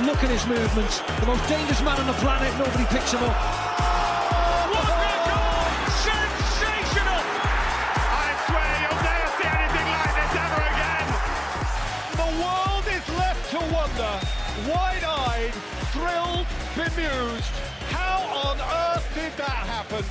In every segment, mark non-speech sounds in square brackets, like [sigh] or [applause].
Look at his movements. The most dangerous man on the planet. Nobody picks him up. What a goal! Sensational! I swear you'll never see anything like this ever again. The world is left to wonder, wide-eyed, thrilled, bemused. How on earth did that happen?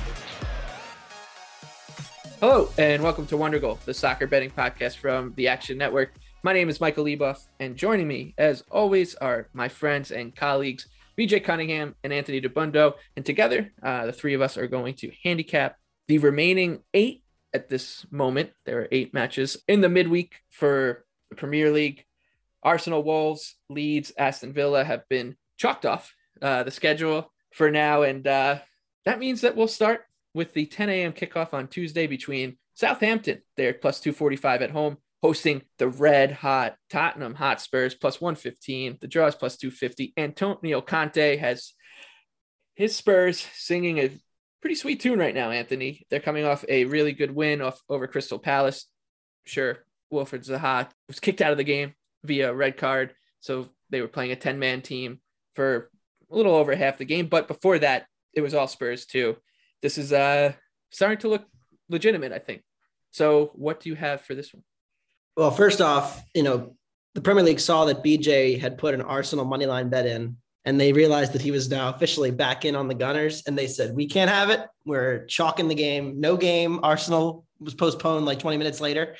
Hello, and welcome to Wondergoal, the soccer betting podcast from the Action Network. My name is Michael Leboff, and joining me, as always, are my friends and colleagues, BJ Cunningham and Anthony Dabbundo. And together, uh, the three of us are going to handicap the remaining eight at this moment. There are eight matches in the midweek for the Premier League. Arsenal, Wolves, Leeds, Aston Villa have been chalked off uh, the schedule for now. And uh, that means that we'll start with the 10 a.m. kickoff on Tuesday between Southampton, they're plus 245 at home, hosting the red hot Tottenham Hotspurs plus 115. The draw is plus 250. Antonio Conte has his Spurs singing a pretty sweet tune right now, Anthony. They're coming off a really good win off over Crystal Palace. Sure, Wilfried Zaha was kicked out of the game via red card. So they were playing a 10 man team for a little over half the game. But before that, it was all Spurs too. This is uh starting to look legitimate, I think. So what do you have for this one? Well, first off, you know, the Premier League saw that BJ had put an Arsenal money line bet in, and they realized that he was now officially back in on the Gunners, and they said, "We can't have it. We're chalking the game. No game. Arsenal was postponed like 20 minutes later."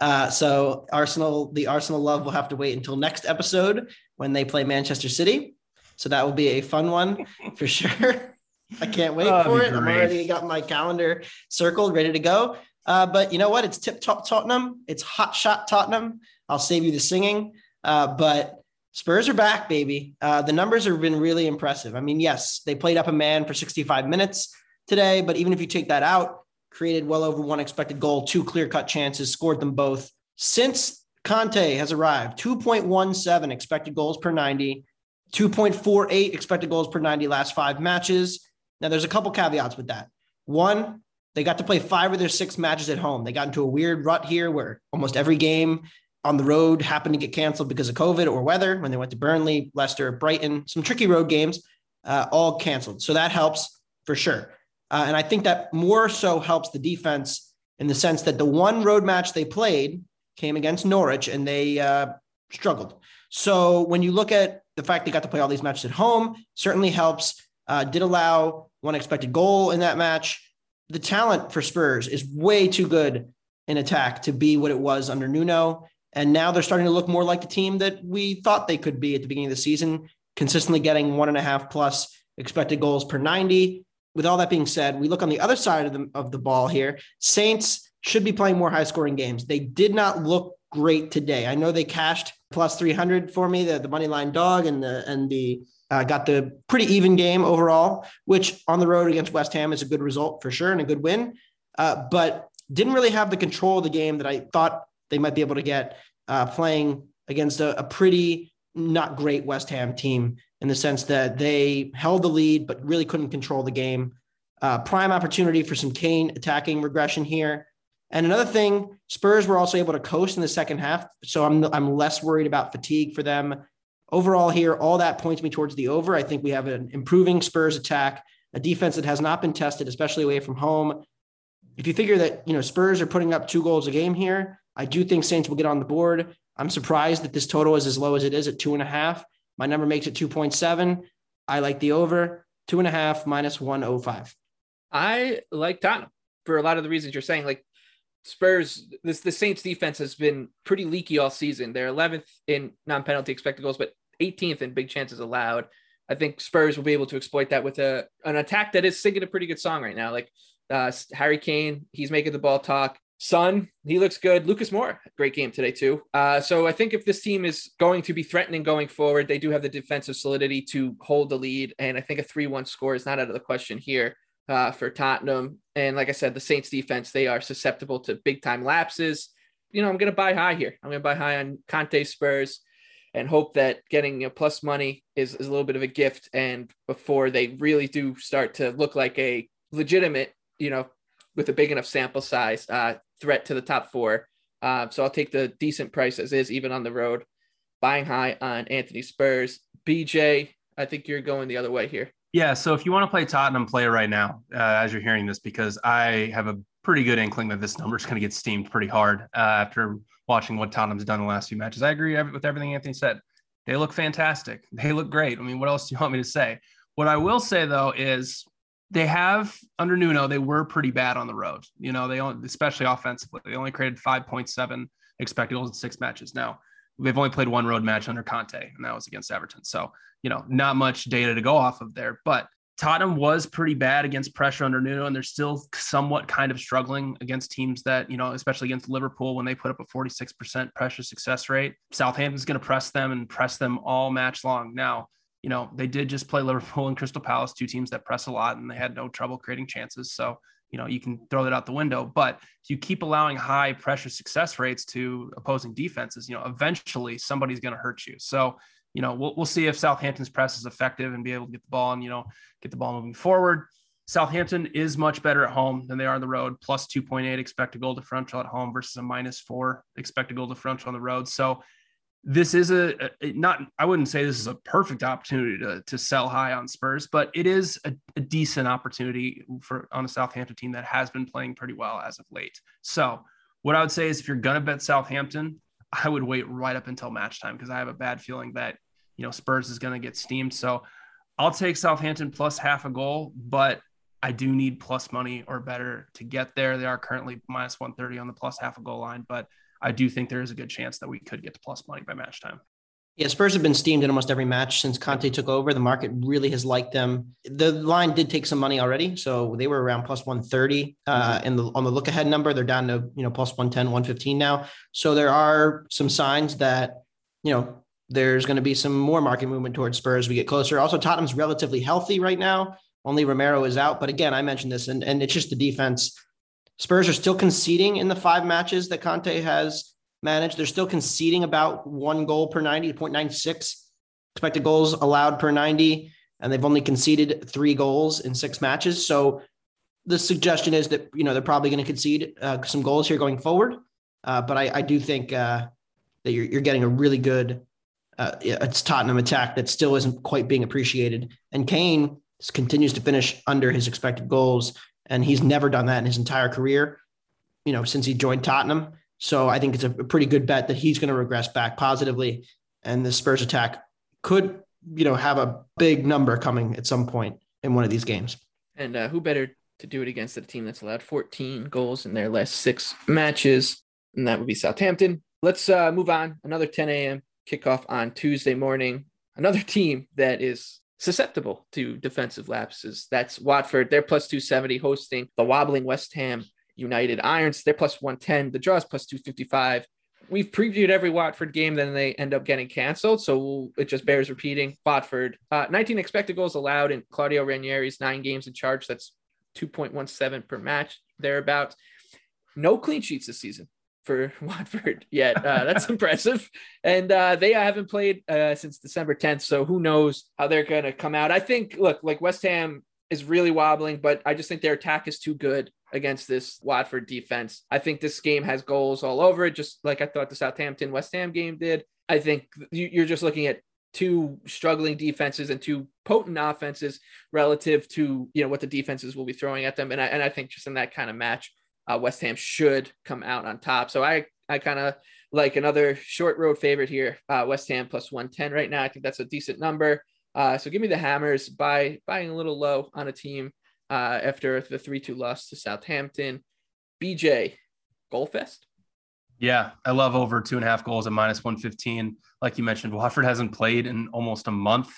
Uh, so Arsenal, the Arsenal love will have to wait until next episode when they play Manchester City. So that will be a fun one [laughs] for sure. [laughs] I can't wait Oh, for it. great. already got my calendar circled, ready to go. Uh, but you know what? It's tip top Tottenham. It's hot shot Tottenham. I'll save you the singing. Uh, but Spurs are back, baby. Uh, the numbers have been really impressive. I mean, yes, they played up a man for 65 minutes today, but even if you take that out, created well over one expected goal, two clear cut chances, scored them both. Since Conte has arrived, 2.17 expected goals per 90, 2.48 expected goals per 90 last five matches. Now, there's a couple caveats with that. One, they got to play five of their six matches at home. They got into a weird rut here where almost every game on the road happened to get canceled because of COVID or weather when they went to Burnley, Leicester, Brighton, some tricky road games, uh, all canceled. So that helps for sure. Uh, and I think that more so helps the defense in the sense that the one road match they played came against Norwich and they uh, struggled. So when you look at the fact they got to play all these matches at home, certainly helps. Uh, did allow one expected goal in that match. The talent for Spurs is way too good in attack to be what it was under Nuno. And now they're starting to look more like the team that we thought they could be at the beginning of the season, consistently getting one and a half plus expected goals per 90. With all that being said, we look on the other side of the, of the ball here. Saints should be playing more high scoring games. They did not look great today. I know they cashed plus 300 for me, the, the money line dog and the, and the, uh, got the pretty even game overall, which on the road against West Ham is a good result for sure and a good win. Uh, but didn't really have the control of the game that I thought they might be able to get uh, playing against a, a pretty not great West Ham team in the sense that they held the lead but really couldn't control the game. Uh, prime opportunity for some Kane attacking regression here. And another thing, Spurs were also able to coast in the second half, so I'm I'm less worried about fatigue for them. Overall, here, all that points me towards the over. I think we have an improving Spurs attack, a defense that has not been tested, especially away from home. If you figure that you know Spurs are putting up two goals a game here, I do think Saints will get on the board. I'm surprised that this total is as low as it is at two and a half. My number makes it 2.7. I like the over two and a half minus 105. I like Tottenham for a lot of the reasons you're saying. Like Spurs, this the Saints defense has been pretty leaky all season. They're 11th in non-penalty expected goals, but 18th in big chances allowed. I think Spurs will be able to exploit that with a an attack that is singing a pretty good song right now. Like uh, Harry Kane, he's making the ball talk. Son, he looks good. Lucas Moura, great game today too. Uh, so I think if this team is going to be threatening going forward, they do have the defensive solidity to hold the lead, and I think a three-one score is not out of the question here uh, for Tottenham. And like I said, the Saints defense they are susceptible to big-time lapses. You know, I'm going to buy high here. I'm going to buy high on Conte Spurs and hope that getting you know, plus money is, is a little bit of a gift. And before they really do start to look like a legitimate, you know, with a big enough sample size, uh, threat to the top four. Uh, so I'll take the decent price as is, even on the road. Buying high on Anthony Spurs. BJ, I think you're going the other way here. Yeah. So if you want to play Tottenham, play right now uh, as you're hearing this, because I have a pretty good inkling that this number is going to get steamed pretty hard uh, after watching what Tottenham's done in the last few matches. I agree with everything Anthony said. They look fantastic. They look great. I mean, what else do you want me to say? What I will say though is they have under Nuno, they were pretty bad on the road. You know, they only, especially offensively, they only created 5.7 expected goals in six matches. Now they've only played one road match under Conte, and that was against Everton. So, you know, not much data to go off of there. But Tottenham was pretty bad against pressure under Nuno, and they're still somewhat kind of struggling against teams that, you know, especially against Liverpool when they put up a 46% pressure success rate. Southampton's going to press them and press them all match long. Now, you know, they did just play Liverpool and Crystal Palace, two teams that press a lot, and they had no trouble creating chances. So, you know, you can throw that out the window. But if you keep allowing high pressure success rates to opposing defenses, you know, eventually somebody's going to hurt you. So, you know, we'll, we'll see if Southampton's press is effective and be able to get the ball and, you know, get the ball moving forward. Southampton is much better at home than they are on the road, plus 2.8 expected goal differential at home versus a minus four expected goal differential on the road. So this is a, a, not i wouldn't say this is a perfect opportunity to, to sell high on spurs but it is a, a, decent opportunity for on a southampton team that has been playing pretty well as of late. So what i would say is if you're going to bet southampton i would wait right up until match time because i have a bad feeling that you know spurs is going to get steamed. So i'll take southampton plus half a goal but i do need plus money or better to get there. They are currently minus 130 on the plus half a goal line but I do think there is a good chance that we could get to plus money by match time. Yeah, Spurs have been steamed in almost every match since Conte took over. The market really has liked them. The line did take some money already, so they were around plus 130 uh, in the on the look ahead number. They're down to you know plus 110, 115 now. So there are some signs that you know there's going to be some more market movement towards Spurs. We get closer. Also, Tottenham's relatively healthy right now. Only Romero is out, but again, I mentioned this, and and it's just the defense Spurs are still conceding in the five matches that Conte has managed. They're still conceding about one goal per 90, 0.96 expected goals allowed per 90, and they've only conceded three goals in six matches. So the suggestion is that you know they're probably going to concede uh, some goals here going forward. Uh, but I, I, do think uh, that you're, you're, getting a really good uh, it's Tottenham attack that still isn't quite being appreciated. And Kane continues to finish under his expected goals and he's never done that in his entire career, you know, since he joined Tottenham. So I think it's a pretty good bet that he's going to regress back positively, and the Spurs attack could, you know, have a big number coming at some point in one of these games. And uh, who better to do it against a team that's allowed 14 goals in their last six matches, and that would be Southampton. Let's uh, move on. Another 10 a.m. kickoff on Tuesday morning. Another team that is susceptible to defensive lapses. That's Watford. They're plus 270 hosting the wobbling West Ham United Irons. They're plus 110. The draw is plus 255. We've previewed every Watford game, then they end up getting canceled. So it just bears repeating. Watford, uh, 19 expected goals allowed in Claudio Ranieri's nine games in charge. That's 2.17 per match, thereabouts. No clean sheets this season for [laughs] Watford yet. Uh, that's [laughs] impressive. And uh, they haven't played uh, since December 10th. So who knows how they're going to come out. I think, look, like West Ham is really wobbling, but I just think their attack is too good against this Watford defense. I think this game has goals all over it, just like I thought the Southampton West Ham game did. I think you're just looking at two struggling defenses and two potent offenses relative to you know what the defenses will be throwing at them and I, and I think just in that kind of match uh, West Ham should come out on top. So I I kind of like another short road favorite here. Uh, West Ham plus 110 right now. I think that's a decent number. Uh, so give me the Hammers by buying a little low on a team uh, after the 3 2 loss to Southampton. BJ, Goalfest? Yeah, I love over two and a half goals at minus 115. Like you mentioned, Watford hasn't played in almost a month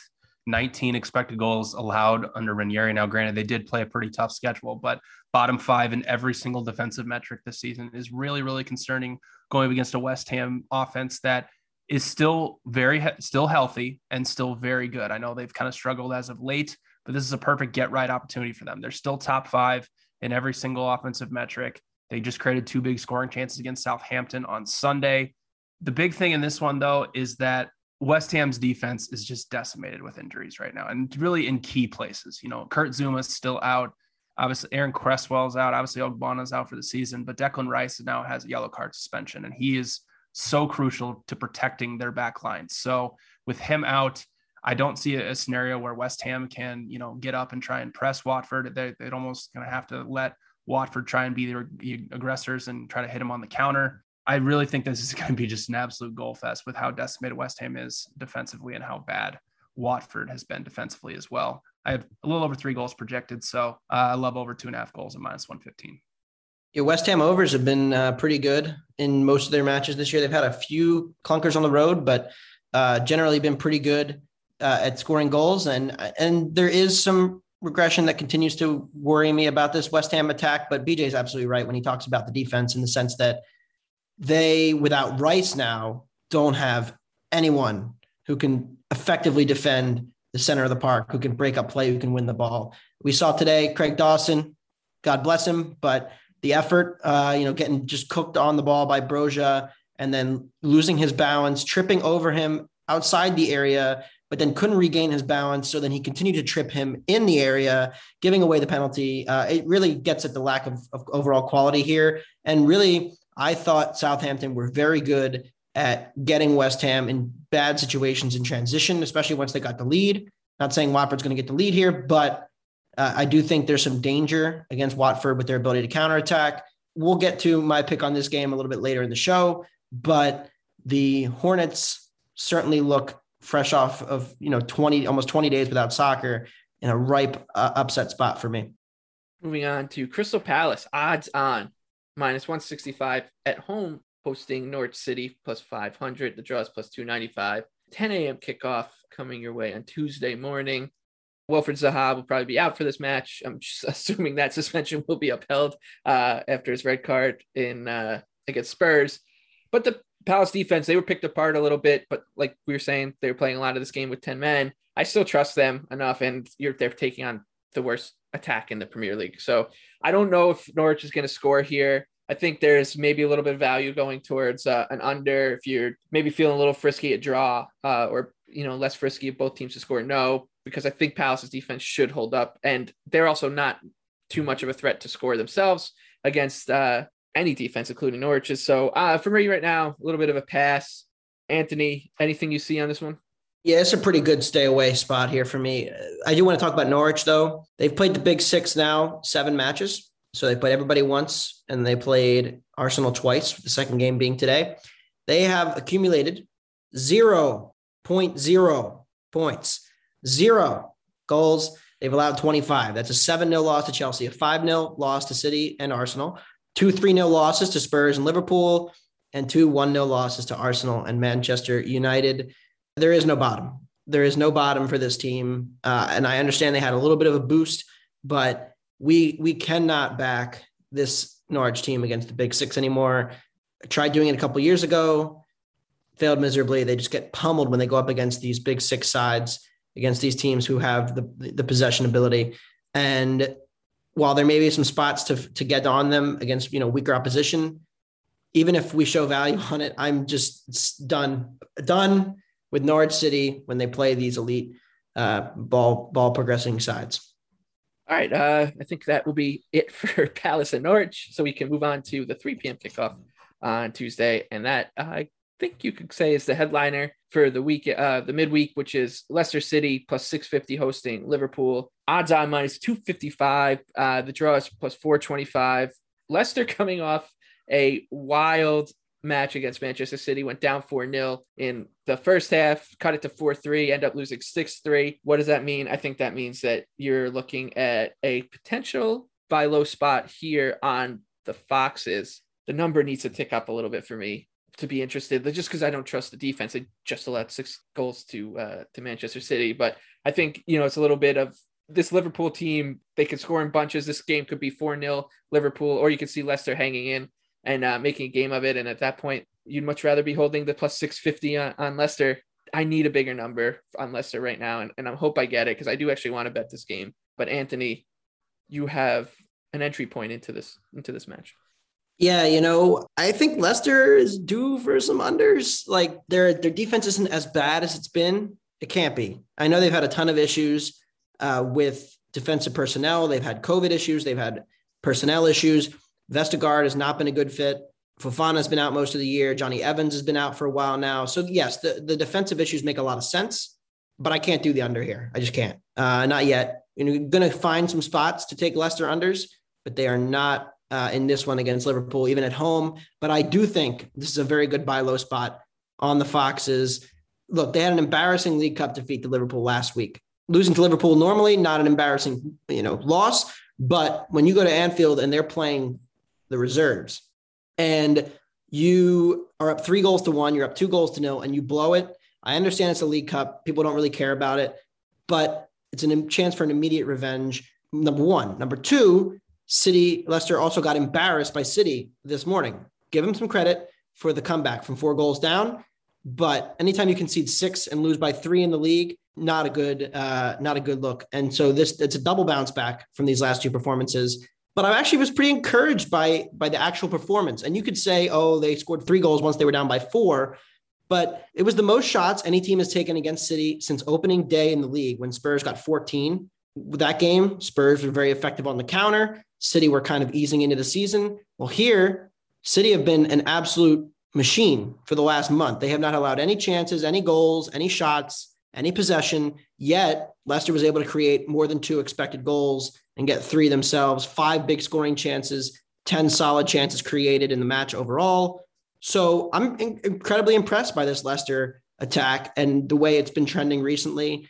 19 expected goals allowed under Ranieri. Now, granted, they did play a pretty tough schedule, but bottom five in every single defensive metric this season is really, really concerning going against a West Ham offense that is still very, still healthy and still very good. I know they've kind of struggled as of late, but this is a perfect get right opportunity for them. They're still top five in every single offensive metric. They just created two big scoring chances against Southampton on Sunday. The big thing in this one, though, is that West Ham's defense is just decimated with injuries right now and really in key places. You know, Kurt Zouma's still out. Obviously, Aaron Cresswell's out. Obviously, Ogbonna's out for the season, but Declan Rice now has a yellow card suspension, and he is so crucial to protecting their back line. So with him out, I don't see a, scenario where West Ham can, you know, get up and try and press Watford. They, would almost going to have to let Watford try and be the aggressors and try to hit him on the counter. I really think this is [laughs] going to be just an absolute goal fest with how decimated West Ham is defensively and how bad Watford has been defensively as well. I have a little over three goals projected, so uh, I love over two and a half goals at minus 115. Yeah, West Ham overs have been uh, pretty good in most of their matches this year. They've had a few clunkers on the road, but uh, generally been pretty good uh, at scoring goals. And and there is some regression that continues to worry me about this West Ham attack. But BJ is absolutely right when he talks about the defense in the sense that they, without Rice now, don't have anyone who can effectively defend the center of the park, who can break up play, who can win the ball. We saw today Craig Dawson, God bless him, but the effort, uh, you know, getting just cooked on the ball by Broja and then losing his balance, tripping over him outside the area, but then couldn't regain his balance. So then he continued to trip him in the area, giving away the penalty. Uh, it really gets at the lack of, of overall quality here. And really, I thought Southampton were very good at getting West Ham in bad situations in transition, especially once they got the lead. Not saying Watford's going to get the lead here, but uh, I do think there's some danger against Watford with their ability to counterattack. We'll get to my pick on this game a little bit later in the show, but the Hornets certainly look fresh off of you know 20 almost 20 days without soccer in a ripe uh, upset spot for me. Moving on to Crystal Palace, odds on minus 165 at home, hosting Norwich City plus 500. The draw is plus 295. 10 a.m. kickoff coming your way on Tuesday morning. Wilfried Zaha will probably be out for this match. I'm just [laughs] assuming that suspension will be upheld uh, after his red card in uh, against Spurs. But the Palace defense, they were picked apart a little bit, but like we were saying, they were playing a lot of this game with 10 men. I still trust them enough, and they're taking on the worst attack in the Premier League. So I don't know if Norwich is going to score here. I think there's maybe a little bit of value going towards uh, an under if you're maybe feeling a little frisky at draw uh, or you know less frisky if both teams to score no because I think Palace's defense should hold up and they're also not too much of a threat to score themselves against uh, any defense including Norwich's. So uh, for me right now, a little bit of a pass. Anthony, anything you see on this one? Yeah, it's a pretty good stay away spot here for me. I do want to talk about Norwich though. They've played the Big Six now, seven matches. So they played everybody once and they played Arsenal twice, the second game being today. They have accumulated 0.0 points, zero goals. They've allowed 25. That's a 7 0 loss to Chelsea, a 5 0 loss to City and Arsenal, two 3 0 losses to Spurs and Liverpool, and two 1 0 losses to Arsenal and Manchester United. There is no bottom. There is no bottom for this team. Uh, and I understand they had a little bit of a boost, but we we cannot back this Norwich team against the Big Six anymore. I tried doing it a couple years ago, failed miserably. They just get pummeled when they go up against these Big Six sides, against these teams who have the the possession ability. And while there may be some spots to to get on them against you know weaker opposition, even if we show value on it, I'm just done done with Norwich City when they play these elite uh, ball ball progressing sides. All right. Uh, I think that will be it for [laughs] Palace and Norwich. So we can move on to the 3 p.m. kickoff on Tuesday. And that I think you could say is the headliner for the week, uh, the midweek, which is Leicester City plus 650 hosting Liverpool. Odds on minus 255. Uh, the draw is plus 425. Leicester [laughs] coming off a wild match against Manchester City, went down 4 0 in the first half, cut it to 4 3, end up losing 6 3. What does that mean? I think that means that you're looking at a potential buy low spot here on the Foxes. The number needs to tick up a little bit for me to be interested, just because I don't trust the defense. They just allowed six goals to uh, to Manchester City, but I think, you know, it's a little bit of this Liverpool team. They could score in bunches. This game could be 4 0 Liverpool, or you could see Leicester hanging in and uh, making a game of it. And at that point, you'd much rather be holding the plus 650 on, on Leicester. I need a bigger number on Leicester right now. And, and I hope I get it because I do actually want to bet this game. But Anthony, you have an entry point into this into this match. Yeah, you know, I think Leicester is due for some unders. Like their their defense isn't as bad as it's been. It can't be. I know they've had a ton of issues uh, with defensive personnel. They've had COVID issues. They've had personnel issues. Vestergaard has not been a good fit. Fofana has been out most of the year. Jonny Evans has been out for a while now. So yes, the, the defensive issues make a lot of sense, but I can't do the under here. I just can't. Uh, not yet. You're going to find some spots to take Leicester unders, but they are not uh, in this one against Liverpool, even at home. But I do think this is a very good buy low spot on the Foxes. Look, they had an embarrassing League Cup defeat to Liverpool last week. Losing to Liverpool normally not an embarrassing, you know, loss, but when you go to Anfield and they're playing the reserves, and you are up three goals to one, you're up two goals to nil, and you blow it. I understand it's a League Cup; people don't really care about it, but it's a chance for an immediate revenge. Number one, number two, City, Leicester also got embarrassed by City this morning. Give them some credit for the comeback from four goals down. But anytime you concede six and lose by three in the league, not a good, uh, not a good look. And so this it's a double bounce back from these last two performances. But I actually was pretty encouraged by by the actual performance. And you could say, oh, they scored three goals once they were down by four. But it was the most shots any team has taken against City since opening day in the league when Spurs got 14. That game, Spurs were very effective on the counter. City were kind of easing into the season. Well, here, City have been an absolute machine for the last month. They have not allowed any chances, any goals, any shots, any possession. Yet, Leicester was able to create more than two expected goals and get three themselves, five big scoring chances, 10 solid chances created in the match overall. So I'm in- incredibly impressed by this Leicester attack and the way it's been trending recently.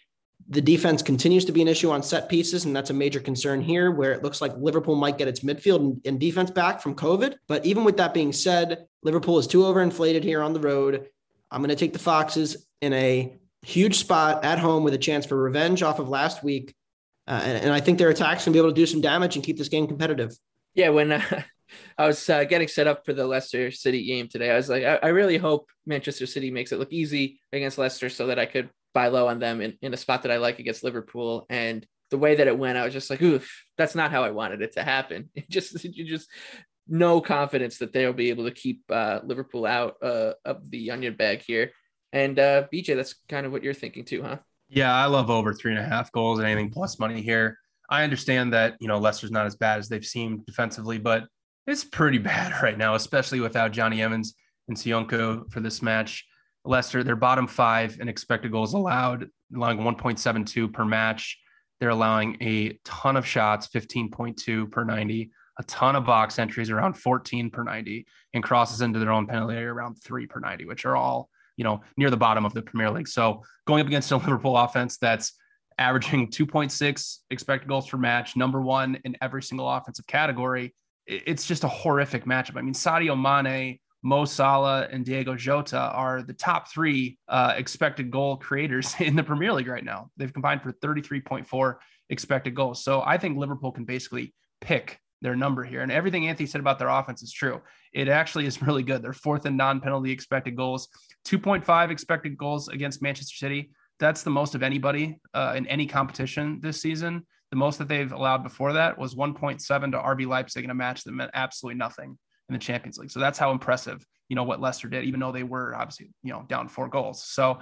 The defense continues to be an issue on set pieces, and that's a major concern here, where it looks like Liverpool might get its midfield and, defense back from COVID. But even with that being said, Liverpool is too overinflated here on the road. I'm going to take the Foxes in a huge spot at home with a chance for revenge off of last week. Uh, and, and, I think their attacks can be able to do some damage and keep this game competitive. Yeah, when uh, [laughs] I was uh, getting set up for the Leicester City game today, I was like, I, I, really hope Manchester City makes it look easy against Leicester so that I could buy low on them in, in a spot that I like against Liverpool. And the way that it went, I was just like, oof, that's not how I wanted it to happen. [laughs] It just, just no confidence that they'll be able to keep uh, Liverpool out uh, of the onion bag here. And uh, BJ, that's kind of what you're thinking too, huh? Yeah, I love over three and a half goals and anything plus money here. I understand that you know Leicester's not as bad as they've seemed defensively, but it's pretty [laughs] bad right now, especially without Jonny Evans and Soyuncu for this match. Leicester, they're bottom five in expected goals allowed, allowing 1.72 per match. They're allowing a ton of shots, 15.2 per 90, a ton of box entries, around 14 per 90, and crosses into their own penalty area around three per 90, which are all, you know, near the bottom of the Premier League. So going up against a [laughs] Liverpool offense that's averaging 2.6 expected goals per match, number one in every single offensive category, it's just a horrific matchup. I mean, Sadio Mane, Mo Salah and Diogo Jota are the top three uh, expected goal creators [laughs] in the Premier League right now. They've combined for 33.4 expected goals. So I think Liverpool can basically pick their number here. And everything Anthony said about their offense is true. It actually is [laughs] really good. They're fourth in non penalty expected goals, 2.5 expected goals against Manchester City. That's the most of anybody uh, in any competition this season. The most that they've allowed before that was 1.7 to RB Leipzig in a match that meant absolutely nothing in the Champions League. So that's how impressive, you know, what Leicester did, even though they were obviously, you know, down four goals. So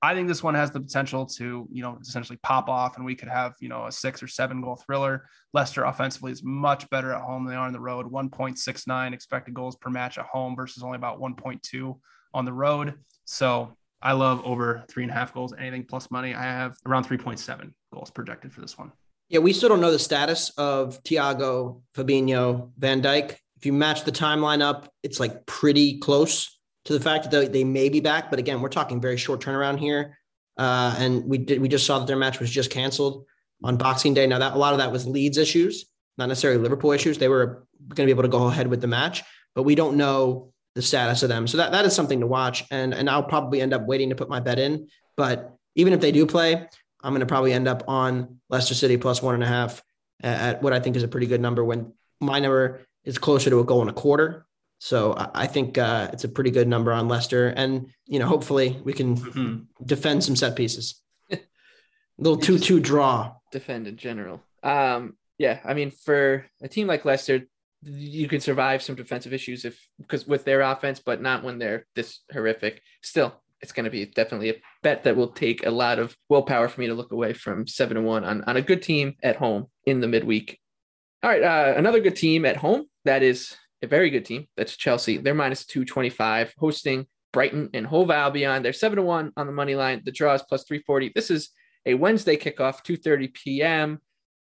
I think this one has the potential to, you know, essentially pop off and we could have, you know, a six or seven goal thriller. Leicester offensively is much better at home than they are on the road. 1.69 expected goals per match at home versus only about 1.2 on the road. So I love over three and a half goals, anything plus money. I have around 3.7 goals projected for this one. Yeah, we still don't know the status of Thiago, Fabinho, Van Dijk. if you match the timeline up, it's like pretty close to the fact that they, may be back. But again, we're talking very short turnaround here. Uh, and we did we just saw that their match was just canceled on Boxing Day. Now that a lot of that was Leeds issues, not necessarily Liverpool issues. They were going to be able to go ahead with the match, but we don't know the status of them. So that, that is something to watch. And and I'll probably end up waiting to put my bet in. But even if they do play, I'm going to probably end up on Leicester City plus one and a half at what I think is a pretty good number when my number is closer to a goal and a quarter. So I think uh, it's a pretty good number on Leicester, and you know, hopefully we can mm-hmm. defend some set pieces. a [laughs] little two-two draw. Defend in general. Um, yeah, I mean, for a team like Leicester, you can survive some defensive issues if because with their offense, but not when they're this horrific. Still, it's going to be definitely a bet that will take a lot of willpower for me to look away from seven and one on, on a good team at home in the midweek. All right, uh, another good team at home that is a very good team. That's Chelsea. They're minus 225, hosting Brighton and Hove Albion. They're 7 to 1 on the money line. The draw is plus 340. This is a Wednesday kickoff, 2:30 p.m.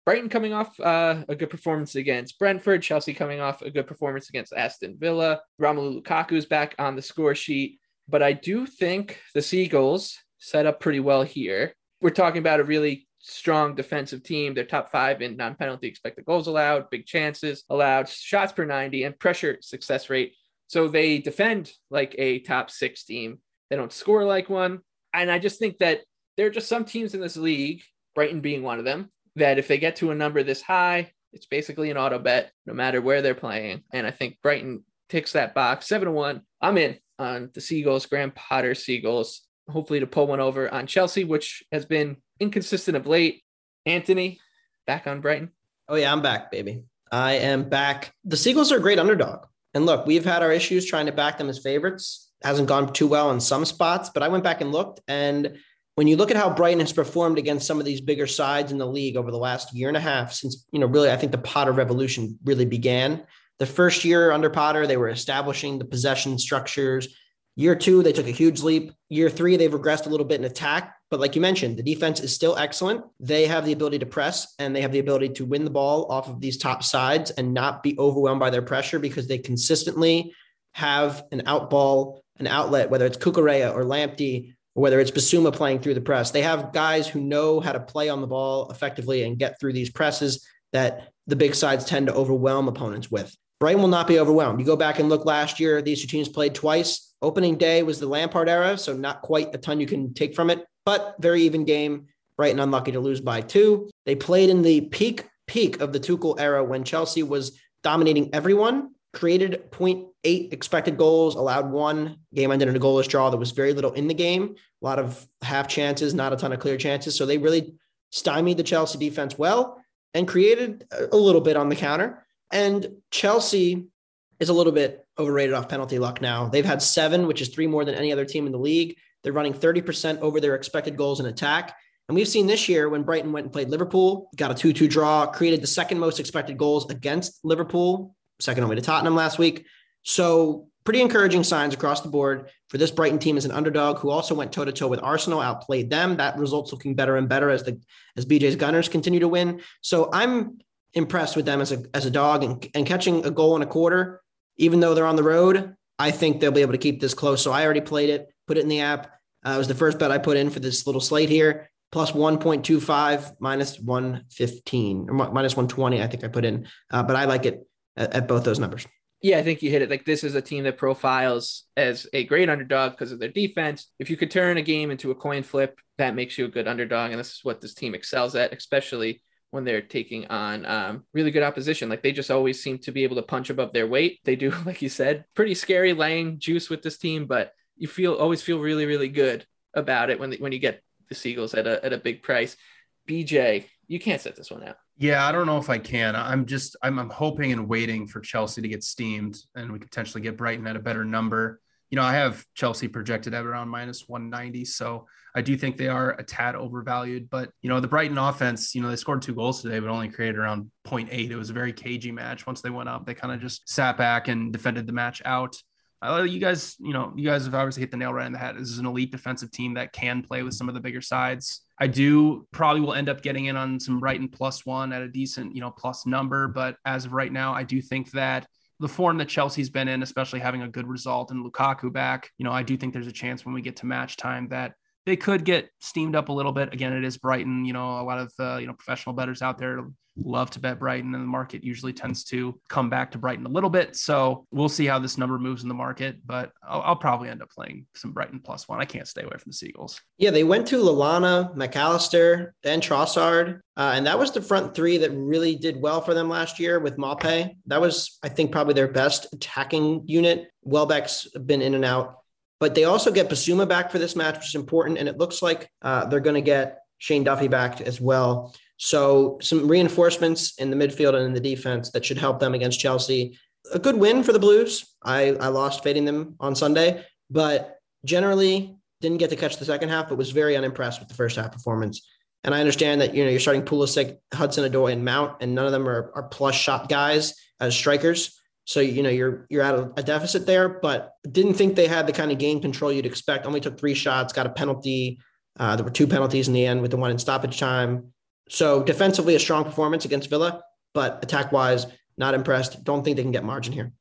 Brighton coming off uh, a good performance against Brentford. Chelsea coming off a good performance against Aston Villa. Romelu Lukaku's back on the score sheet. But I do think the Seagulls set up pretty well here. We're talking about a really strong defensive team. They're top five in non penalty expected goals allowed, big chances allowed, shots per 90, and pressure success rate. So they defend like a top six team. They don't score like one. And I just think that there are just some teams in this league, Brighton being one of them, that if they get to a number this high, it's basically an auto bet no matter where they're playing. And I think Brighton ticks that box. Seven to one. I'm in on the Seagulls, Graham Potter Seagulls. Hopefully to pull one over on Chelsea, which has been inconsistent of late. Anthony, back on Brighton. Oh yeah, I'm back, baby. I am back. The Seagulls are a great underdog. And look, we've had our issues trying to back them as favorites. Hasn't gone too well in some spots, but I went back and looked. And when you look at how Brighton has performed against some of these bigger sides in the league over the last year and a half, since, you know, really, I think the Potter revolution really began. The first year under Potter, they were establishing the possession structures. Year two, they took a huge leap. Year three, they've regressed a little bit in attack, but like you mentioned, the defense is still excellent. They have the ability to press and they have the ability to win the ball off of these top sides and not be overwhelmed by their pressure because they consistently have an out ball, an outlet, whether it's Cucurella or Lamptey, whether it's Bissouma playing through the press. They have guys who know how to play on the ball effectively and get through these presses that the big sides tend to overwhelm opponents with. Brighton will not be overwhelmed. You go back and look last year, these two teams played twice. Opening day was the Lampard era, so not quite a ton you can take from it but very even game. Brighton unlucky to lose by two. They played in the peak peak of the Tuchel era when Chelsea was dominating everyone. Created 0.8 expected goals, allowed one game ended in a goalless draw. There was very little in the game, a lot of half chances, not a ton of clear chances. So they really stymied the Chelsea defense well and created a little bit on the counter. And Chelsea is a little bit overrated off penalty luck now. They've had seven, which is three more than any other team in the league. They're running 30% over their expected goals in attack. And we've seen this year when Brighton went and played Liverpool, got a 2 2 draw, created the second most expected goals against Liverpool, second only to Tottenham last week. So, pretty encouraging signs across the board for this Brighton team as an underdog who also went toe to toe with Arsenal, outplayed them. That result's looking better and better as the as BJ's Gunners continue to win. So, I'm impressed with them as a as a dog and, and catching a goal in a quarter, even though they're on the road. I think they'll be able to keep this close. So, I already played it, put it in the app. Uh, it was the first bet I put in for this little slate here, plus 1.25, minus 115, or minus 120, I think I put in. Uh, but I like it at, at both those numbers. Yeah, I think you hit it. Like this is a team that profiles as a great underdog because of their defense. If you could turn a game into a coin flip, that makes you a good underdog, and this is what this team excels at, especially when they're taking on um, really good opposition. Like they just always seem to be able to punch above their weight. They do, [laughs] like you said, pretty scary laying juice with this team, but you feel always feel really really good about it when when you get the Seagulls at a at a big price. BJ, you can't set this one out. Yeah, I don't know if I can. I'm just I'm, I'm hoping and waiting for Chelsea to get steamed and we could potentially get Brighton at a better number. You know, I have Chelsea projected at around minus 190, so I do think they are a tad overvalued. But you know, the Brighton offense, you know, they scored two goals today, but only created around 0.8. It was a very cagey match. Once they went up, they kind of just sat back and defended the match out. You guys, you know, you guys have obviously hit the nail right in the head. This is an elite defensive team that can play with some of the bigger sides. I do probably will end up getting in on some Brighton plus one at a decent, you know, plus number. But as of right now, I do think that the form that Chelsea's been in, especially having a good result and Lukaku back, you know, I do think there's a chance when we get to match time that they could get steamed up a little bit. Again, it is Brighton. You know, a lot of uh, you know professional bettors out there love to bet Brighton, and the market usually tends to come back to Brighton a little bit. So we'll see how this number moves in the market, but I'll, I'll probably end up playing some Brighton plus one. I can't stay away from the Seagulls. Yeah, they went to Lallana, Mac Allister, then Trossard, uh, and that was the front three that really did well for them last year with Maupay. That was, I think, probably their best attacking unit. Welbeck's been in and out. But they also get Bissouma back for this match, which is important. And it looks like uh, they're going to get Shane Duffy back as well. So some reinforcements in the midfield and in the defense that should help them against Chelsea. A good win for the Blues. I, I lost fading them on Sunday, but generally didn't get to catch the second half, but was very unimpressed with the first half performance. And I understand that you know you're starting Pulisic, Hudson Odoi, and Mount, and none of them are, are plus shot guys as strikers. So you know you're you're at a, a, deficit there, but didn't think they had the kind of game control you'd expect. Only took three shots, got a penalty. Uh, there were two penalties in the end, with the one in stoppage time. So defensively, a strong performance against Villa, but attack wise, not impressed. Don't think they can get margin here.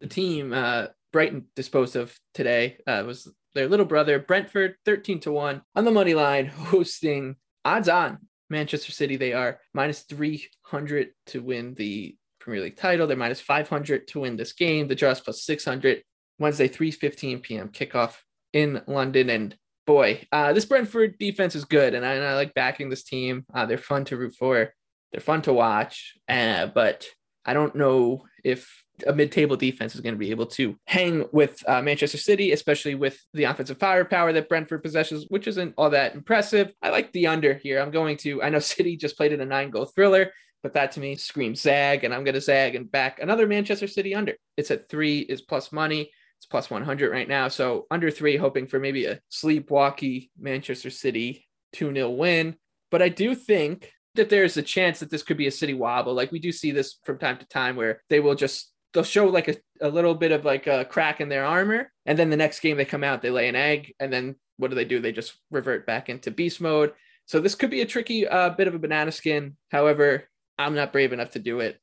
The team uh, Brighton disposed of today uh, was their little brother Brentford, thirteen to one on the money line, [laughs] hosting odds on Manchester City. They are minus three hundred to win the Premier League title. They're minus five hundred to win this game. The draw is plus six hundred. Wednesday, three fifteen p.m. kickoff in London, and boy, uh, this Brentford defense is good, and I, and I like backing this team. Uh, they're fun to root for. They're fun to watch, uh, but I don't know if a mid-table defense is going to be able to hang with uh, Manchester City, especially with the offensive firepower that Brentford possesses, which isn't all that impressive. I like the under here. I'm going to. I know [laughs] City just played in a nine-goal thriller, but that to me screams zag, and I'm going to zag and back another Manchester City under. It's at three is plus money. It's plus 100 right now. So under three, hoping for maybe a sleepwalky Manchester City 2 0 win. But I do think that there's a chance that this could be a city wobble. Like we do see this from time to time where they will just they'll show like a, a little bit of like a crack in their armor. And then the next game they come out, they lay an egg. And then what do they do? They just revert back into beast mode. So this could be a tricky uh, bit of a banana skin. However, I'm not brave enough to do it.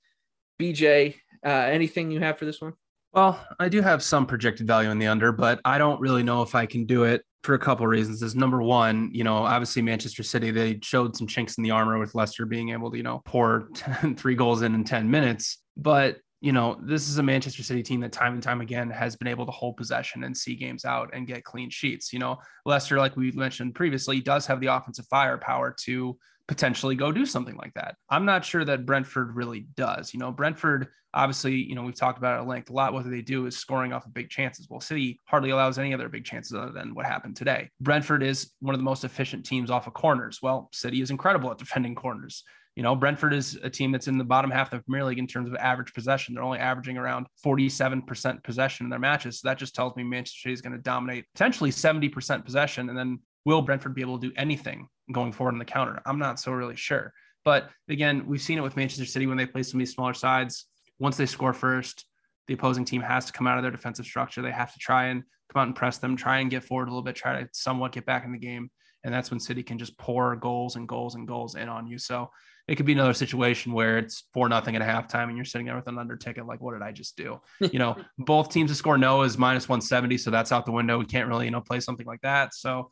BJ, uh, anything you have for this one? Well, I do have some projected value in the under, but I don't really know if I can do it for a couple of reasons. Is number one, you know, obviously Manchester City, they showed some chinks in the armor with Leicester being able to, you know, pour [laughs] 10, three goals in in 10 minutes. But, you know, this is a Manchester City team that time and time again has been able to hold possession and see games out and get clean sheets. You know, Leicester, like we mentioned previously, does have the offensive firepower to potentially go do something like that. I'm not sure that Brentford really does. You know, Brentford, obviously, you know, we've talked about it at length a lot. What they do is scoring off of big chances. Well, City hardly allows any other big chances other than what happened today. Brentford is one of the most efficient teams off of corners. Well, City is incredible at defending corners. You know, Brentford is a team that's in the bottom half of the Premier League in terms of average possession. They're only averaging around 47% possession in their matches. So that just tells me Manchester City is going to dominate potentially 70% possession. And then will Brentford be able to do anything going forward on the counter? I'm not so really sure. But again, we've seen it with Manchester City when they play some of these smaller sides. Once they score first, the opposing team has to come out of their defensive structure. They have to try and come out and press them, try and get forward a little bit, try to somewhat get back in the game. And that's when City can just pour goals and goals and goals in on you. So it could be another situation where it's four nothing at a halftime and you're sitting there with an under ticket. Like, what did I just do? [laughs] you know, both teams to score no is minus 170. So that's out the window. We can't really, you know, play something like that. So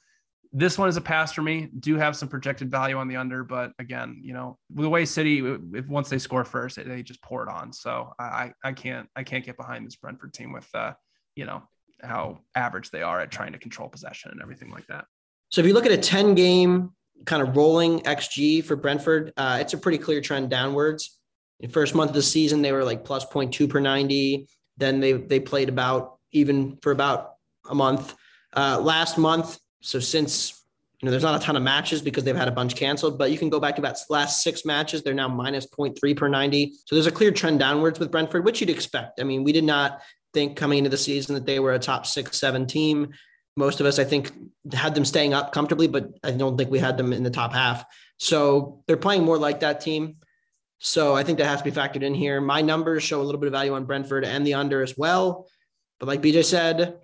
this one is a pass for me. Do have some projected value on the under, but again, you know, the way City, if once they score first, they just pour it on. So I, I can't, I can't get behind this Brentford team with, uh, you know, how average they are at trying to control possession and everything like that. So if you look at a 10 game kind of rolling XG for Brentford, uh, it's a pretty clear trend downwards. In first month of the season, they were like plus 0.2 per 90. Then they, they played about even for about a month. Uh, last month, so since you know, there's not a ton of matches because they've had a bunch canceled, but you can go back to about last six matches. They're now minus 0.3 per 90. So there's a clear trend downwards with Brentford, which you'd expect. I mean, we did not think coming into the season that they were a top six, seven team. Most of us, I think, had them staying up comfortably, but I don't think we had them in the top half. So they're playing more like that team. So I think that has to be factored in here. My numbers show a little bit of value on Brentford and the under as well. But like BJ said,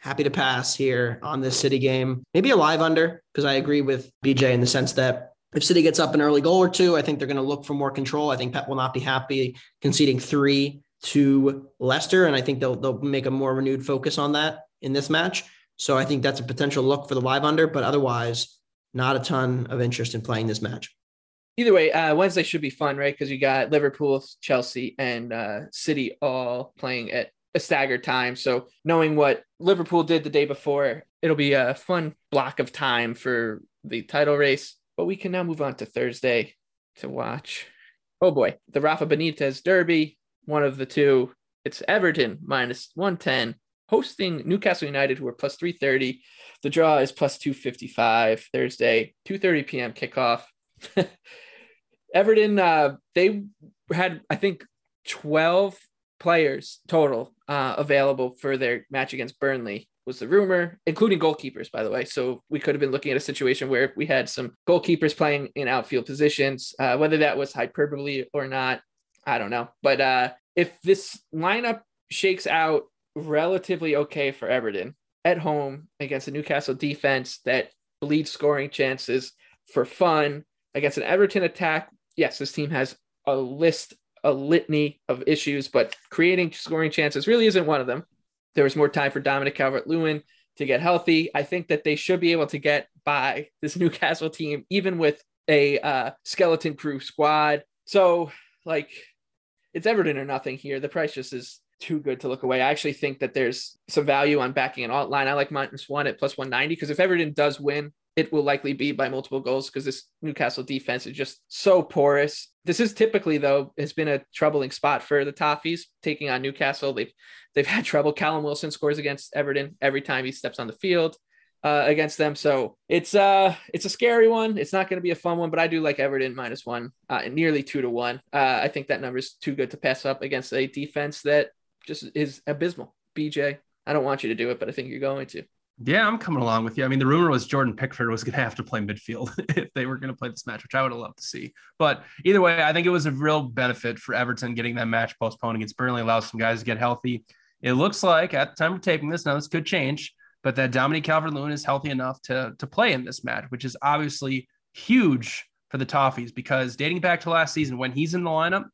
happy to pass here on this City game. Maybe a live under, because I agree with BJ in the sense that if City gets up an early goal or two, I think they're going to look for more control. I think Pep will not be happy conceding three to Leicester, and I think they'll they'll make a more renewed focus on that in this match. So I think that's a potential look for the live under, but otherwise, not a ton of interest in playing this match. Either way, uh, Wednesday should be fun, right? Because you got Liverpool, Chelsea, and uh, City all playing at a staggered time. So knowing what Liverpool did the day before, it'll be a fun block of time for the title race. But we can now move on to Thursday to watch. Oh boy, the Rafa Benitez Derby, one of the two. It's Everton minus 110, hosting Newcastle United, who are plus 330. The draw is plus 255 Thursday, 2:30 p.m. kickoff. [laughs] Everton, uh, they had, I think, 12 players total uh, available for their match against Burnley was the rumor, including goalkeepers, by the way. So we could have been looking at a situation where we had some goalkeepers playing in outfield positions, uh, whether that was hyperbole or not, I don't know. But uh, if this lineup shakes out relatively okay for Everton at home against a Newcastle defense that bleeds scoring chances for fun against an Everton attack, yes, this team has a list, a litany of issues, but creating scoring chances really isn't one of them. There was more time for Dominic Calvert Lewin to get healthy. I think that they should be able to get by this [laughs] Newcastle team, even with a uh, skeleton crew squad. So, like, it's Everton or nothing here. The price just is too good to look away. I actually think that there's some value on backing an alt line. I like minus one at plus 190 because if Everton does win, it will likely be by multiple goals because this Newcastle defense is just so porous. This is typically though has been a troubling spot for the Toffees taking on Newcastle. They've they've had trouble. Callum Wilson scores against Everton every time he steps on the field uh, against them. So it's uh it's a scary one. It's not going to be a fun one, but I do like Everton minus one, uh, nearly two to one. Uh, I think that number is too good to pass up against a defense that just is abysmal. BJ, I don't want you to do it, but I think you're going to. Yeah, I'm coming along with you. I mean, the rumor was Jordan Pickford was going to have to play midfield [laughs] if they were going to play this match, which I would have loved to see. But either way, I think it was a real benefit for Everton getting that match postponed against Burnley, allows some guys to get healthy. It looks like at the time of taping this, now this could change, but that Dominic Calvert-Lewin is healthy enough to to play in this match, which is obviously huge for the Toffees because dating back to last season when he's in the lineup,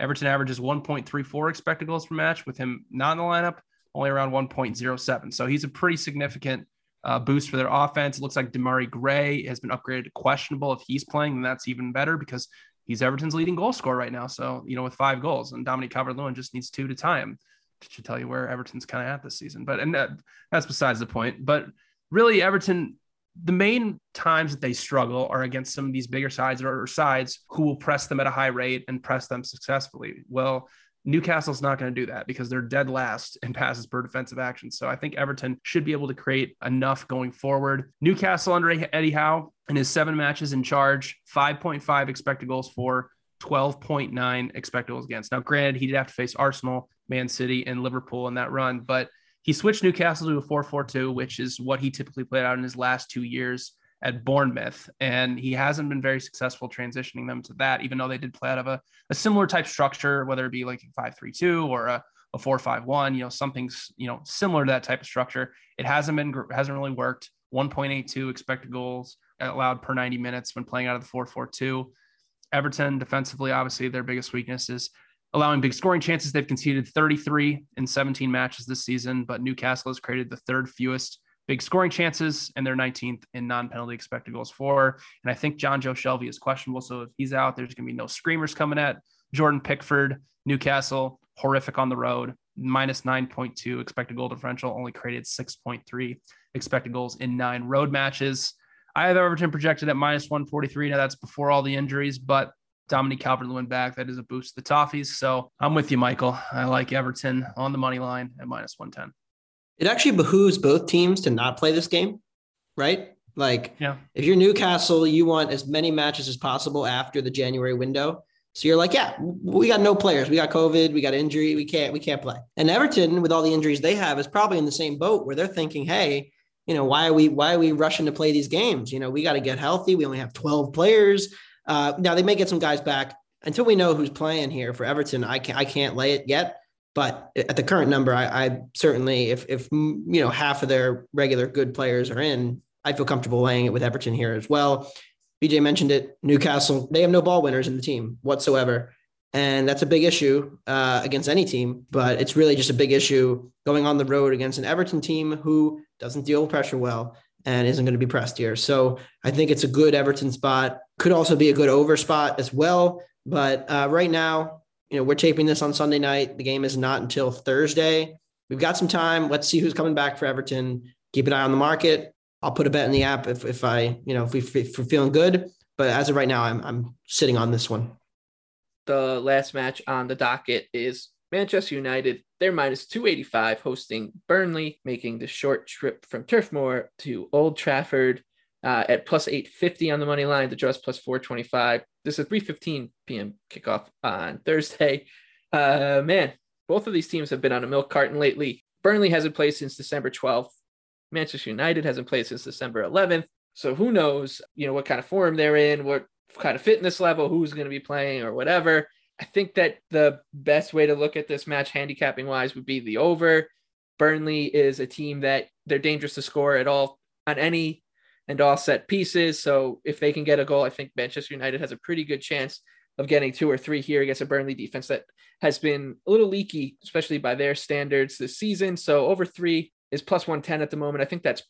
Everton averages 1.34 expected goals per match. With him not in the lineup, only around 1.07. So he's a pretty significant uh, boost for their offense. It looks like Demarai Gray has been upgraded to questionable. If he's playing, then that's even better because he's Everton's leading goal scorer right now. So, you know, with five goals, and Dominic Calvert Lewin just needs two to tie him. Should tell you where Everton's kind of at this season. But, and that, that's besides the point. But really, Everton, the main times that they struggle are against some of these bigger sides or sides who will press them at a high rate and press them successfully. Well, Newcastle's not going to do that because they're dead last in passes per defensive action. So I think Everton should be able to create enough going forward. Newcastle under Eddie Howe in his seven matches in charge, 5.5 expected goals for, 12.9 expected goals against. Now, granted, he did have to face Arsenal, Man City, and Liverpool in that run, but he switched Newcastle to a 4 4 2, which is what he typically played out in his last two years at Bournemouth, and he hasn't been very successful transitioning them to that, even though they did play out of a, a similar type structure, whether it be like a 5-3-2 or a, a 4-5-1, you know, something's, you know, similar to that type of structure. It hasn't been, hasn't really worked. 1.82 expected goals allowed per 90 minutes when playing out of the 4-4-2. Everton defensively, obviously their biggest weakness is allowing big scoring chances. They've conceded 33 in 17 matches this season, but Newcastle has created the third fewest big scoring chances, and they're 19th in non-penalty expected goals for. And I think Jonjo Shelvey is questionable. So if he's out, there's going to be no screamers coming at Jordan Pickford. Newcastle, horrific on the road, minus 9.2 expected goal differential, only created 6.3 expected goals in nine road matches. I have Everton projected at minus 143. Now that's before all the injuries, but Dominic Calvert Lewin back. That is a boost to the Toffees. So I'm with you, Michael. I like Everton on the money line at minus 110 it actually behooves both teams to not play this game, right? Like, yeah. if you're Newcastle, you want as many matches as possible after the January window. So you're like, yeah, we got no players. We got COVID. We got injury. We can't. We can't play. And Everton, with all the injuries they have, is probably in the same boat where they're thinking, hey, you know, why are we why are we rushing to play these games? You know, we got to get healthy. We only have 12 players. Uh, now they may get some guys back until we know who's playing here for Everton. I can't I can't lay it yet. But at the current number, I, I certainly, if if you know half of their regular good players are in, I feel comfortable laying it with Everton here as well. BJ mentioned it. Newcastle, they have no ball winners in the team whatsoever. And that's a big issue uh, against any team, but it's really just a big issue going on the road against an Everton team who doesn't deal with pressure well and isn't going to be pressed here. So I think it's a good Everton spot. Could also be a good over spot as well. But uh, right now, you know, we're taping this on Sunday night. The game is not until Thursday. We've got some time. Let's see who's coming back for Everton. Keep an eye on the market. I'll put a bet in the app if, if I, you know, if, we, if we're feeling good. But as of right now, I'm, I'm sitting on this one. The last match on the docket is Manchester United. They're minus 285 hosting Burnley, making the short trip from Turf Moor to Old Trafford uh, at plus 850 on the money line. The draws plus 425. This is 3:15 p.m. kickoff on Thursday. Uh, man, both of these teams have been on a milk carton lately. Burnley hasn't played since December 12th. Manchester United hasn't played since December 11th. So who knows, you know, what kind of form they're in, what kind of fitness level, who's going to be playing or whatever. I think that the best way to look at this match, handicapping wise, would be the over. Burnley is a team that they're dangerous to score at all on any and all set pieces. So if they can get a goal, I think Manchester United has a pretty good chance of getting two or three here against a Burnley defense that has been a little leaky, especially by their standards this season. So over three is plus 110 at the moment. I think that's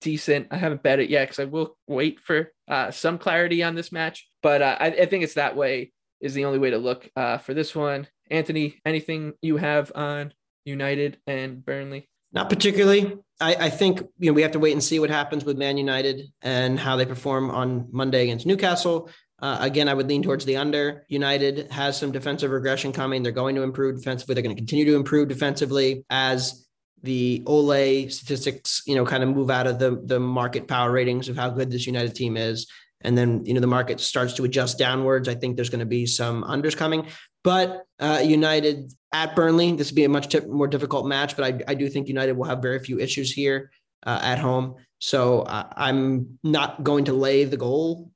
decent. I haven't bet it yet because I will wait for uh, some clarity on this match, but uh, I, I, think it's that way is the only way to look uh, for this one. Anthony, anything you have on United and Burnley? Not particularly. I, I, think you know we have to wait and see what happens with Man United and how they perform on Monday against Newcastle. Uh, again, I would lean towards the under. United has some defensive regression coming. They're going to improve defensively. They're going to continue to improve defensively as the Ole statistics, you know, kind of move out of the the market power ratings of how good this United team is. And then, you know, the market starts to adjust downwards. I think there's going to be some unders coming. But uh, United at Burnley, this would be a much t- more difficult match. But I, I do think United will have very few issues here uh, at home. So uh, I'm not going to lay the goal,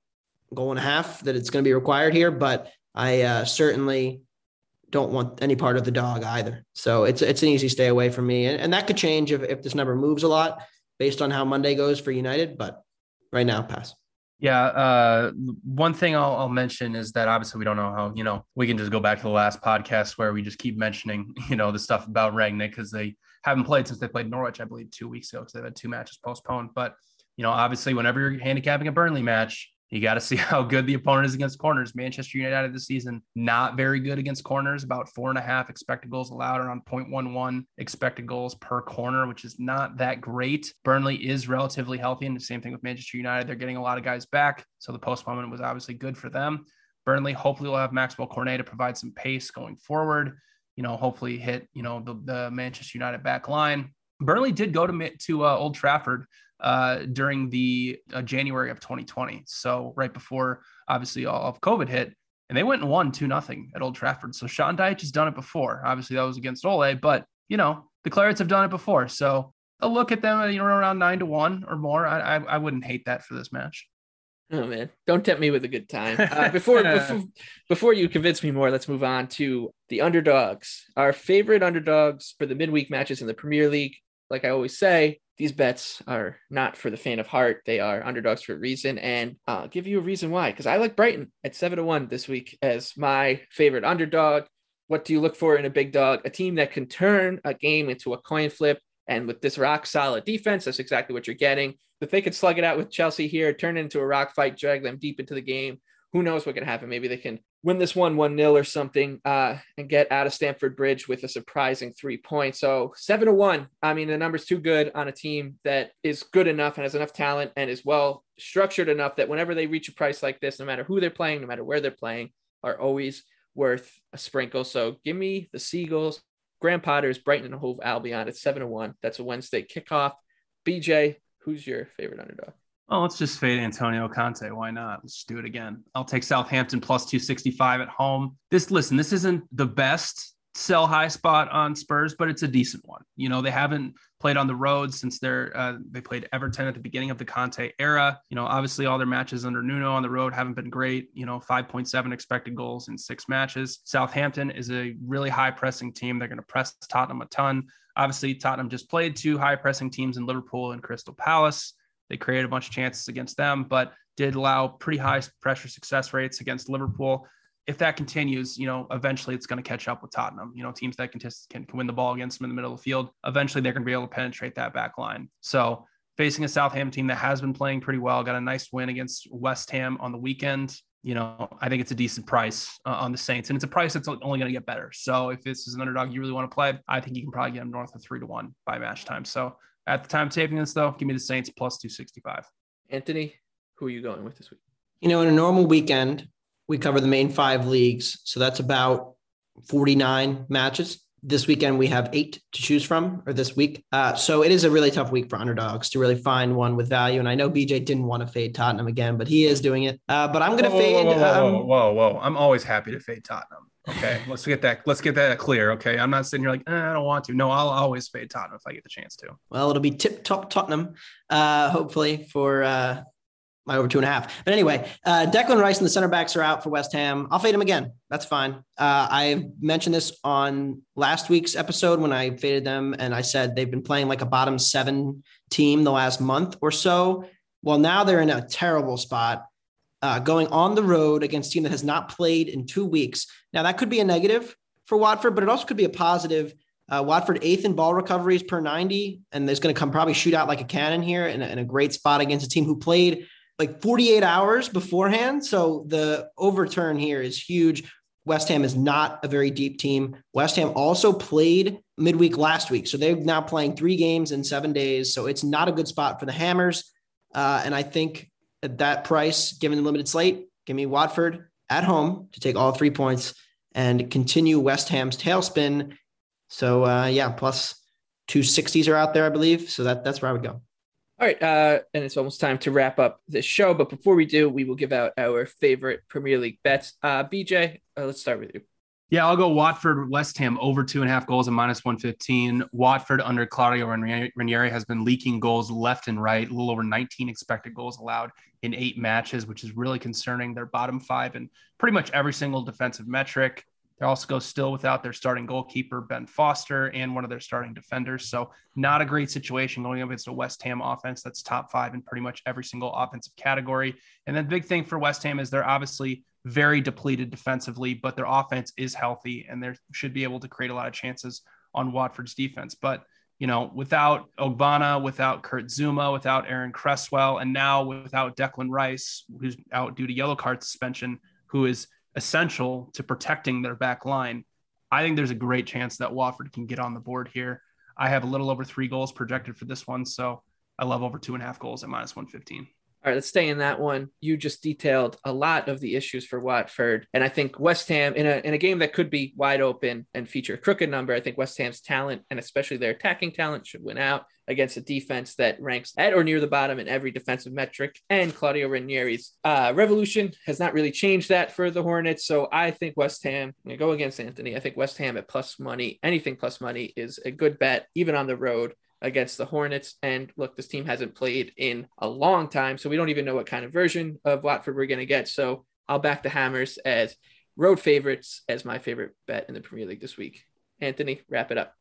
goal and a half that it's going to be required here. But I uh, certainly don't want any part of the dog either. So it's it's an easy stay away from me. And, and that could change if, if this number moves a lot based on how Monday goes for United. But right now, pass. Yeah. Uh, one thing I'll, I'll, mention is that obviously we don't know how, you know, we can just go back to the last podcast where we just keep mentioning, [laughs] you know, the stuff about Rangnick because they haven't played since they played Norwich, I believe, two weeks ago because they've had two matches postponed. But, you know, obviously, whenever you're handicapping a Burnley match, you got to see [laughs] how good the opponent is against corners. Manchester United this season, not very good against corners, about four and a half expected goals allowed, around 0.11 expected goals per corner, which is not that great. Burnley is relatively healthy, and the same thing with Manchester United. They're getting a lot of guys back. So the postponement was obviously good for them. Burnley hopefully will have Maxwell Cornet to provide some pace going forward. You know, hopefully hit, you know, the, the Manchester United back line. Burnley did go to, to uh, Old Trafford uh, during the uh, January of 2020. So right before obviously all of COVID hit, and they went and won two nothing at Old Trafford. So Sean Dyche has done it before. Obviously that was against Ole, but you know the Clarets have done it before. So a look at them, you know, around nine to one or more. I, I, I wouldn't hate that for this match. Oh man, don't tempt me with a good time. [laughs] Uh, before, before before you convince me more, let's move on to the underdogs. Our favorite underdogs for the midweek matches in the Premier League. Like I always say, these bets are not for the faint of heart. They are underdogs for a reason, and I'll give you a reason why. Because I like Brighton at seven to one this week as my favorite underdog. What do you look for in a big dog? A team that can turn a game into a coin flip. And with this rock solid defense, that's exactly what you're getting. If they could slug it out with Chelsea here, turn it into a rock fight, drag them deep into the game, who knows what can happen? Maybe they can win this one 1 0 or something uh, and get out of Stamford Bridge with a surprising three points. So 7 to 1. I mean, the number's too good on a team that is good enough and has enough talent and is well structured enough that whenever they reach a price like this, no matter who they're playing, no matter where they're playing, are always worth a sprinkle. So give me the Seagulls, Graham Potter's, Brighton and Hove Albion. It's 7 to 1. That's a Wednesday kickoff. BJ, who's your favorite underdog? Oh, let's just fade Antonio Conte. Why not? Let's do it again. I'll take Southampton plus 265 at home. This, listen, this isn't the best sell high spot on Spurs, but it's a decent one. You know, they haven't played on the road since they're uh, they played Everton at the beginning of the Conte era. You know, obviously all their matches under Nuno on the road haven't been great. You know, 5.7 expected goals in six matches. Southampton is a really high pressing team. They're going to press Tottenham a ton. Obviously, Tottenham just played two high pressing teams in Liverpool and Crystal Palace. They created a bunch of chances against them, but did allow pretty high pressure success rates against Liverpool. if that continues, you know, eventually it's going to catch up with Tottenham. You know, teams that can, can, can win the ball against them in the middle of the field, eventually they're going to be able to penetrate that back line. So facing a Southampton team that has been playing pretty well, got a nice win against West Ham on the weekend. You know, I think it's a decent price uh, on the Saints, and it's a price that's only going to get better. So if this is an underdog you really want to play, I think you can probably get them north of three to one by match time. So at the time of taping this, though, give me the Saints plus 265. Anthony, who are you going with this week? You know, in a normal weekend, we cover the main five leagues. So that's about 49 matches. This weekend, we have eight to choose from, or this week. Uh, so it is a really tough week for underdogs to really find one with value. And I know BJ didn't want to fade Tottenham again, but he is doing it. Uh, but I'm going to fade. Whoa whoa, um, whoa, whoa, whoa! I'm always happy to fade Tottenham. Okay, let's get that. Let's get that clear. Okay, I'm not sitting here like eh, I don't want to. No, I'll always fade Tottenham if I get the chance to. Well, it'll be tip top Tottenham, uh, hopefully for uh, my over two and a half. But anyway, uh, Declan Rice and the center backs are out for West Ham. I'll fade him again. That's fine. Uh, I mentioned this on last week's episode when I faded them, and I said they've been playing like a bottom seven team the last month or so. Well, now they're in a terrible spot. Uh, going on the road against a team that has not played in two weeks. Now, that could be a negative for Watford, but it also could be a positive. Uh, Watford eighth in ball recoveries per 90, and there's going to come probably shoot out like a cannon here in in a great spot against a team who played like 48 hours beforehand. So the overturn here is huge. West Ham is not a very deep team. West Ham also played midweek last week. So they're now playing three games in seven days. So it's not a good spot for the Hammers. Uh, and I think at that price, given the limited slate, give me Watford at home to take all three points and continue West Ham's tailspin. So uh, yeah, plus 260s are out there, I believe. So that, that's where I would go. All right, uh, and it's almost time to wrap up this show. But before we do, we will give out our favorite Premier League bets. Uh, BJ, uh, let's start with you. Yeah, I'll go Watford, West Ham over two and a half goals and minus 115. Watford under Claudio Ranieri has been leaking goals left and right, a little over 19 expected goals allowed in eight matches, which is really concerning. They're bottom five in pretty much every single defensive metric. They also go still without their starting goalkeeper, Ben Foster, and one of their starting defenders. So, not a great situation going up against a West Ham offense that's top five in pretty much every single offensive category. And then, the big thing for West Ham is they're obviously very depleted defensively, but their offense is healthy and they should be able to create a lot of chances on Watford's defense. But you know, without Ogbonna, without Kurt Zouma, without Aaron Cresswell, and now without Declan Rice, who's out due to yellow card suspension, who is essential to protecting their back line. I think there's a great chance that Watford can get on the board here. I have a little over three goals projected for this one, so I love over two and a half goals at minus 115. All right, let's stay in that one. You just detailed a lot of the issues for Watford, and I think West Ham in a in a game that could be wide open and feature a crooked number. I think West Ham's talent and especially their attacking talent should win out against a defense that ranks at or near the bottom in every defensive metric. And Claudio Ranieri's uh, revolution has not really changed that for the Hornets. So I think West Ham, I'm go against Anthony. I think West Ham at plus money, anything plus money is a good bet, even on the road against the Hornets. And look, this team hasn't played in a long time, so we don't even know what kind of version of Watford we're going to get. So I'll back the Hammers as road favorites as my favorite bet in the Premier League this week. Anthony, wrap it up.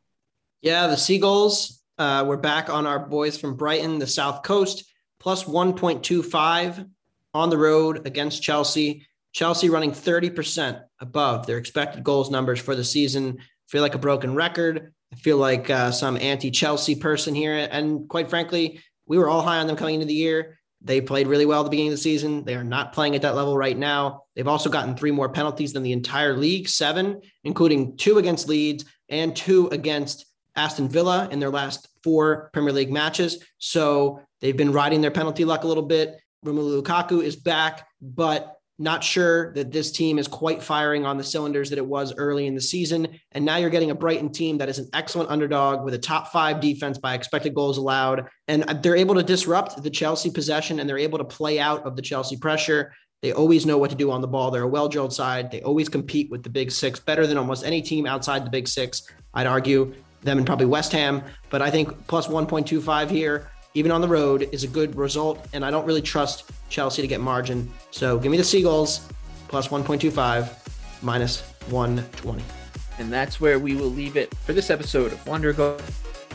Yeah, the Seagulls. Uh, we're back on our boys from Brighton, the South Coast, plus 1.25 on the road against Chelsea. Chelsea running 30% above their expected goals numbers for the season. Feel like a broken record. I feel like uh, some anti Chelsea person here. And quite frankly, we were all high on them coming into the year. They played really well at the beginning of the season. They are not playing at that level right now. They've also gotten three more penalties than the entire league, seven, including two against Leeds and two against Aston Villa in their last four Premier League matches. So they've been riding their penalty luck a little bit. Romelu Lukaku is back, but not sure that this team is quite firing on the cylinders that it was early in the season. And now you're getting a Brighton team that is an excellent underdog with a top five defense by expected goals allowed. And they're able to disrupt the Chelsea possession and they're able to play out of the Chelsea pressure. They always know what to do on the ball. They're a well drilled side. They always compete with the big six better than almost any team outside the big six. I'd argue them and probably West Ham. But I think plus 1.25 here even on the road, is a good result. And I don't really trust Chelsea to get margin. So give me the Seagulls plus 1.25 minus 120. And that's where we will leave it for this episode of Wondergoal.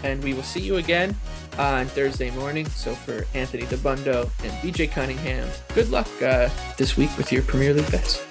And we will see you again on Thursday morning. So for Anthony Dabbundo and BJ Cunningham, good luck uh, this week with your Premier League bets.